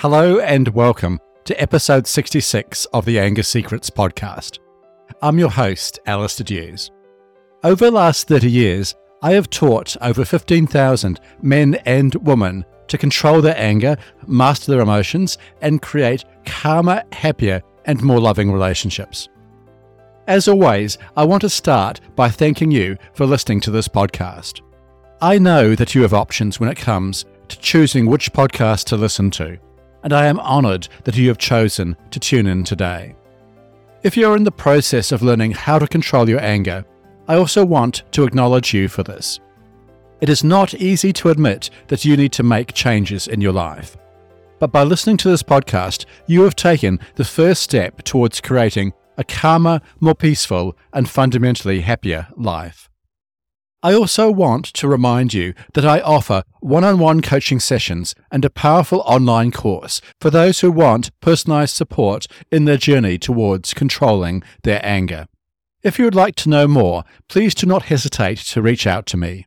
Hello and welcome to episode 66 of the Anger Secrets podcast. I'm your host, Alastair Duhs. Over the last 30 years, I have taught over 15,000 men and women to control their anger, master their emotions, and create calmer, happier, and more loving relationships. As always, I want to start by thanking you for listening to this podcast. I know that you have options when it comes to choosing which podcast to listen to and I am honoured that you have chosen to tune in today. If you're in the process of learning how to control your anger, I also want to acknowledge you for this. It is not easy to admit that you need to make changes in your life. But by listening to this podcast, you have taken the first step towards creating a calmer, more peaceful, and fundamentally happier life. I also want to remind you that I offer one on one coaching sessions and a powerful online course for those who want personalized support in their journey towards controlling their anger. If you would like to know more, please do not hesitate to reach out to me.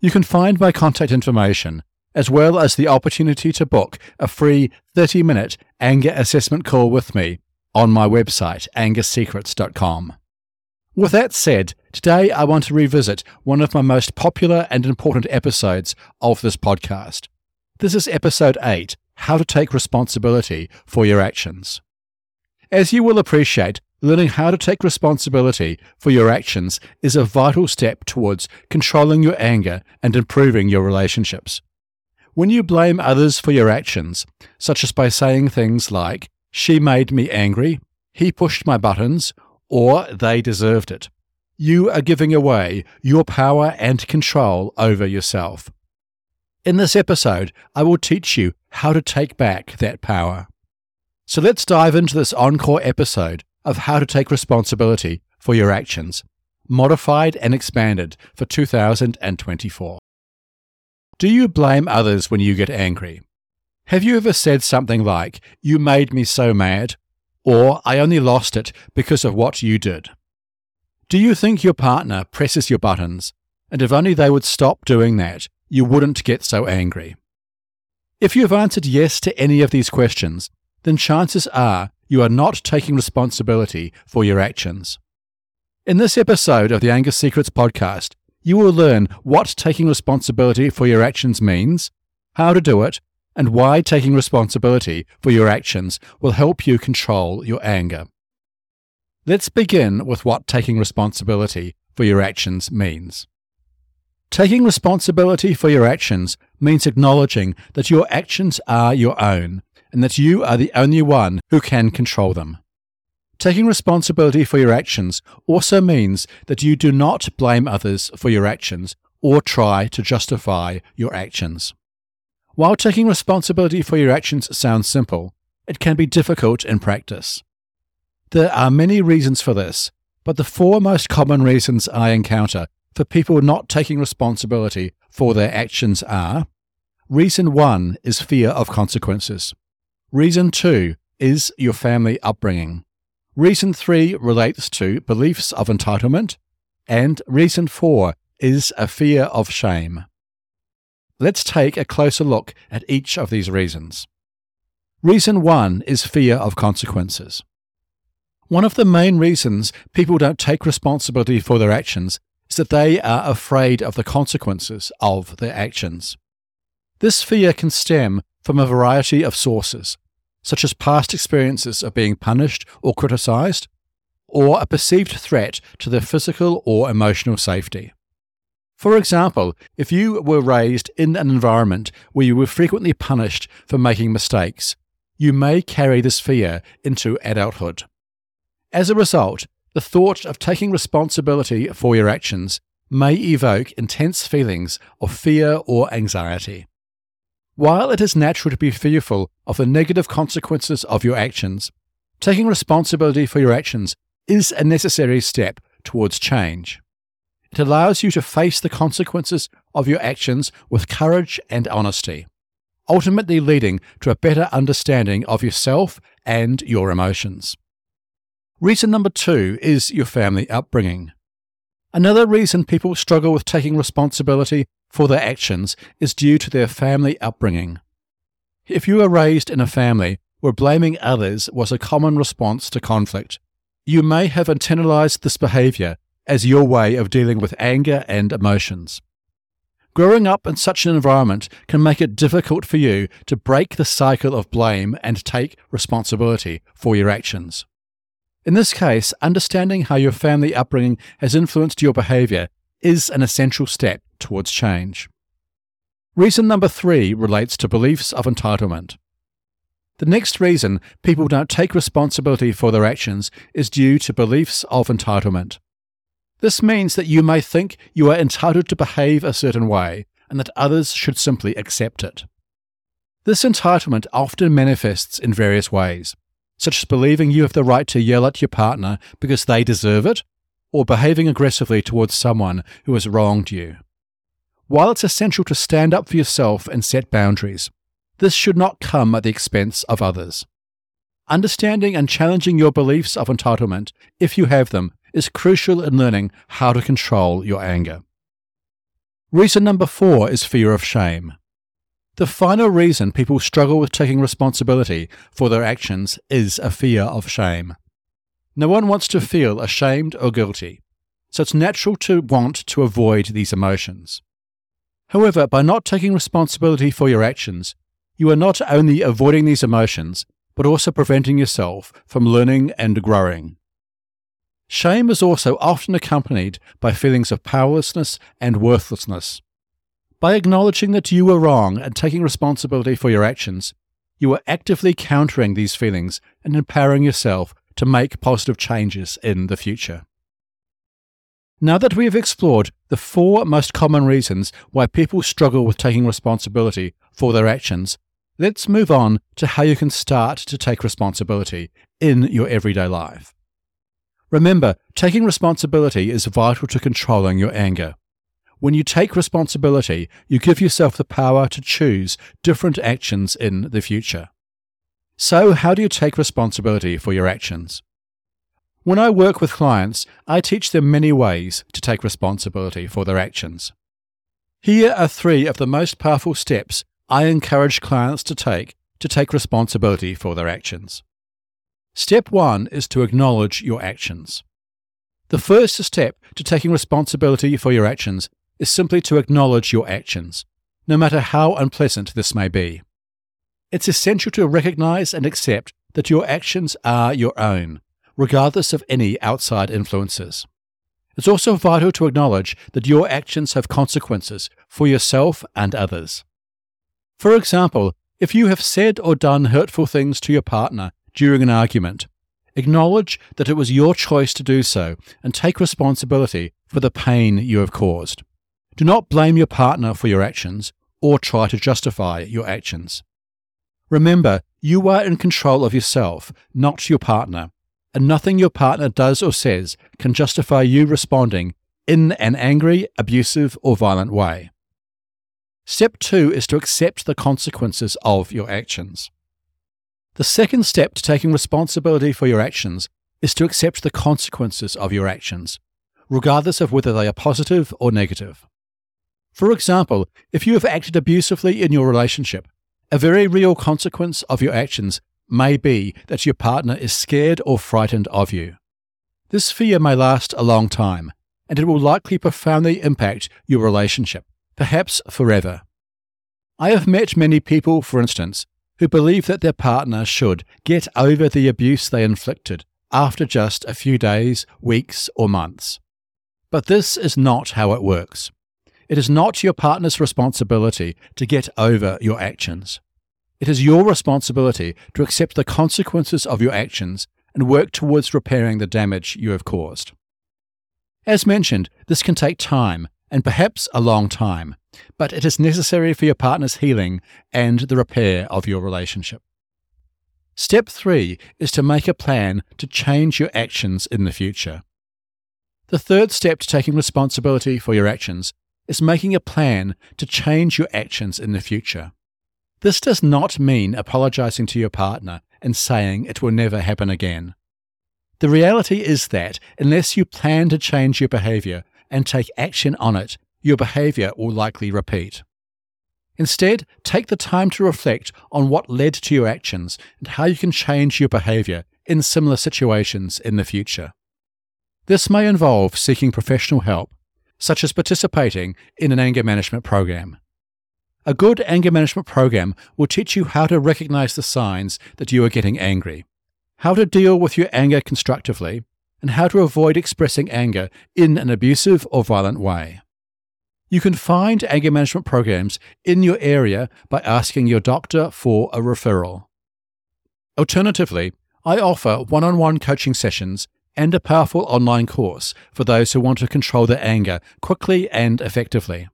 You can find my contact information, as well as the opportunity to book a free 30 minute anger assessment call with me on my website, angersecrets.com. With that said, today I want to revisit one of my most popular and important episodes of this podcast. This is episode 8 How to Take Responsibility for Your Actions. As you will appreciate, learning how to take responsibility for your actions is a vital step towards controlling your anger and improving your relationships. When you blame others for your actions, such as by saying things like, she made me angry, he pushed my buttons, or they deserved it. You are giving away your power and control over yourself. In this episode, I will teach you how to take back that power. So let's dive into this encore episode of how to take responsibility for your actions, modified and expanded for 2024. Do you blame others when you get angry? Have you ever said something like, You made me so mad, or I only lost it because of what you did. Do you think your partner presses your buttons, and if only they would stop doing that, you wouldn't get so angry? If you have answered yes to any of these questions, then chances are you are not taking responsibility for your actions. In this episode of the Anger Secrets podcast, you will learn what taking responsibility for your actions means, how to do it, and why taking responsibility for your actions will help you control your anger. Let's begin with what taking responsibility for your actions means. Taking responsibility for your actions means acknowledging that your actions are your own and that you are the only one who can control them. Taking responsibility for your actions also means that you do not blame others for your actions or try to justify your actions. While taking responsibility for your actions sounds simple, it can be difficult in practice. There are many reasons for this, but the four most common reasons I encounter for people not taking responsibility for their actions are Reason one is fear of consequences. Reason two is your family upbringing. Reason three relates to beliefs of entitlement. And reason four is a fear of shame. Let's take a closer look at each of these reasons. Reason one is fear of consequences. One of the main reasons people don't take responsibility for their actions is that they are afraid of the consequences of their actions. This fear can stem from a variety of sources, such as past experiences of being punished or criticized, or a perceived threat to their physical or emotional safety. For example, if you were raised in an environment where you were frequently punished for making mistakes, you may carry this fear into adulthood. As a result, the thought of taking responsibility for your actions may evoke intense feelings of fear or anxiety. While it is natural to be fearful of the negative consequences of your actions, taking responsibility for your actions is a necessary step towards change. It allows you to face the consequences of your actions with courage and honesty, ultimately leading to a better understanding of yourself and your emotions. Reason number two is your family upbringing. Another reason people struggle with taking responsibility for their actions is due to their family upbringing. If you were raised in a family where blaming others was a common response to conflict, you may have internalized this behavior as your way of dealing with anger and emotions. Growing up in such an environment can make it difficult for you to break the cycle of blame and take responsibility for your actions. In this case, understanding how your family upbringing has influenced your behavior is an essential step towards change. Reason number three relates to beliefs of entitlement. The next reason people don't take responsibility for their actions is due to beliefs of entitlement. This means that you may think you are entitled to behave a certain way and that others should simply accept it. This entitlement often manifests in various ways, such as believing you have the right to yell at your partner because they deserve it, or behaving aggressively towards someone who has wronged you. While it's essential to stand up for yourself and set boundaries, this should not come at the expense of others. Understanding and challenging your beliefs of entitlement, if you have them, is crucial in learning how to control your anger. Reason number four is fear of shame. The final reason people struggle with taking responsibility for their actions is a fear of shame. No one wants to feel ashamed or guilty, so it's natural to want to avoid these emotions. However, by not taking responsibility for your actions, you are not only avoiding these emotions, but also preventing yourself from learning and growing. Shame is also often accompanied by feelings of powerlessness and worthlessness. By acknowledging that you were wrong and taking responsibility for your actions, you are actively countering these feelings and empowering yourself to make positive changes in the future. Now that we have explored the four most common reasons why people struggle with taking responsibility for their actions, let's move on to how you can start to take responsibility in your everyday life. Remember, taking responsibility is vital to controlling your anger. When you take responsibility, you give yourself the power to choose different actions in the future. So, how do you take responsibility for your actions? When I work with clients, I teach them many ways to take responsibility for their actions. Here are three of the most powerful steps I encourage clients to take to take responsibility for their actions. Step one is to acknowledge your actions. The first step to taking responsibility for your actions is simply to acknowledge your actions, no matter how unpleasant this may be. It's essential to recognize and accept that your actions are your own, regardless of any outside influences. It's also vital to acknowledge that your actions have consequences for yourself and others. For example, if you have said or done hurtful things to your partner during an argument. Acknowledge that it was your choice to do so and take responsibility for the pain you have caused. Do not blame your partner for your actions or try to justify your actions. Remember, you are in control of yourself, not your partner, and nothing your partner does or says can justify you responding in an angry, abusive, or violent way. Step two is to accept the consequences of your actions. The second step to taking responsibility for your actions is to accept the consequences of your actions, regardless of whether they are positive or negative. For example, if you have acted abusively in your relationship, a very real consequence of your actions may be that your partner is scared or frightened of you. This fear may last a long time, and it will likely profoundly impact your relationship, perhaps forever. I have met many people, for instance, who believe that their partner should get over the abuse they inflicted after just a few days, weeks, or months. But this is not how it works. It is not your partner's responsibility to get over your actions. It is your responsibility to accept the consequences of your actions and work towards repairing the damage you have caused. As mentioned, this can take time and perhaps a long time, but it is necessary for your partner's healing and the repair of your relationship. Step three is to make a plan to change your actions in the future. The third step to taking responsibility for your actions is making a plan to change your actions in the future. This does not mean apologizing to your partner and saying it will never happen again. The reality is that unless you plan to change your behavior and take action on it, your behavior will likely repeat. Instead, take the time to reflect on what led to your actions and how you can change your behavior in similar situations in the future. This may involve seeking professional help, such as participating in an anger management program. A good anger management program will teach you how to recognize the signs that you are getting angry, how to deal with your anger constructively, and how to avoid expressing anger in an abusive or violent way. You can find anger management programs in your area by asking your doctor for a referral. Alternatively, I offer one on one coaching sessions and a powerful online course for those who want to control their anger quickly and effectively.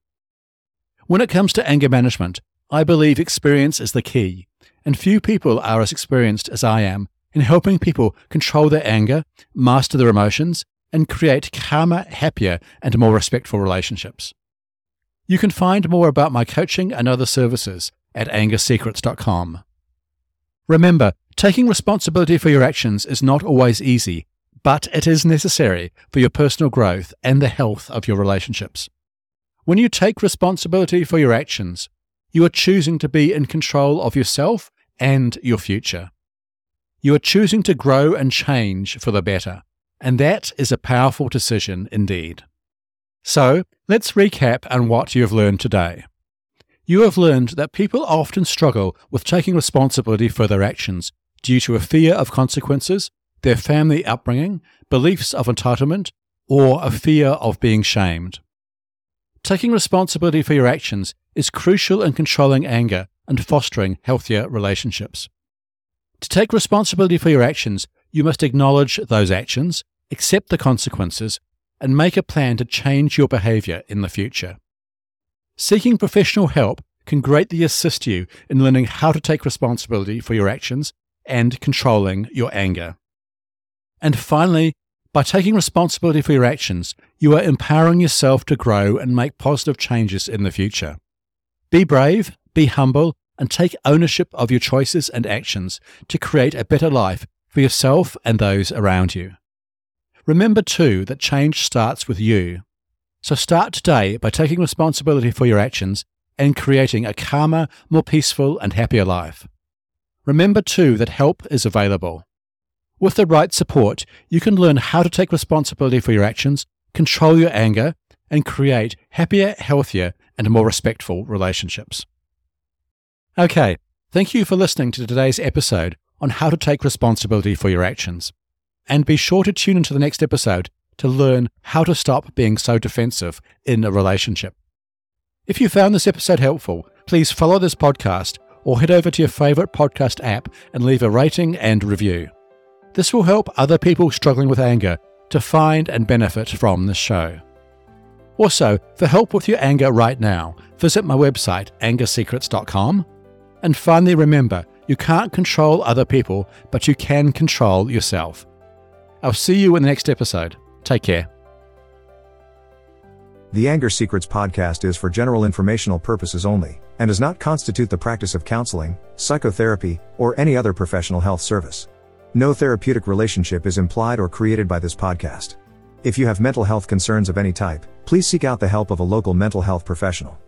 When it comes to anger management, I believe experience is the key, and few people are as experienced as I am in helping people control their anger, master their emotions, and create calmer, happier, and more respectful relationships. You can find more about my coaching and other services at angersecrets.com. Remember, taking responsibility for your actions is not always easy, but it is necessary for your personal growth and the health of your relationships. When you take responsibility for your actions, you are choosing to be in control of yourself and your future. You are choosing to grow and change for the better, and that is a powerful decision indeed. So, let's recap on what you have learned today. You have learned that people often struggle with taking responsibility for their actions due to a fear of consequences, their family upbringing, beliefs of entitlement, or a fear of being shamed. Taking responsibility for your actions is crucial in controlling anger and fostering healthier relationships. To take responsibility for your actions, you must acknowledge those actions, accept the consequences, and make a plan to change your behavior in the future. Seeking professional help can greatly assist you in learning how to take responsibility for your actions and controlling your anger. And finally, by taking responsibility for your actions, you are empowering yourself to grow and make positive changes in the future. Be brave, be humble, and take ownership of your choices and actions to create a better life for yourself and those around you. Remember too that change starts with you. So start today by taking responsibility for your actions and creating a calmer, more peaceful, and happier life. Remember too that help is available. With the right support, you can learn how to take responsibility for your actions, control your anger, and create happier, healthier, and more respectful relationships. Okay, thank you for listening to today's episode on how to take responsibility for your actions and be sure to tune into the next episode to learn how to stop being so defensive in a relationship. If you found this episode helpful, please follow this podcast or head over to your favorite podcast app and leave a rating and review. This will help other people struggling with anger to find and benefit from this show. Also, for help with your anger right now, visit my website, angersecrets.com. And finally, remember you can't control other people, but you can control yourself. I'll see you in the next episode. Take care. The Anger Secrets podcast is for general informational purposes only and does not constitute the practice of counseling, psychotherapy, or any other professional health service. No therapeutic relationship is implied or created by this podcast. If you have mental health concerns of any type, please seek out the help of a local mental health professional.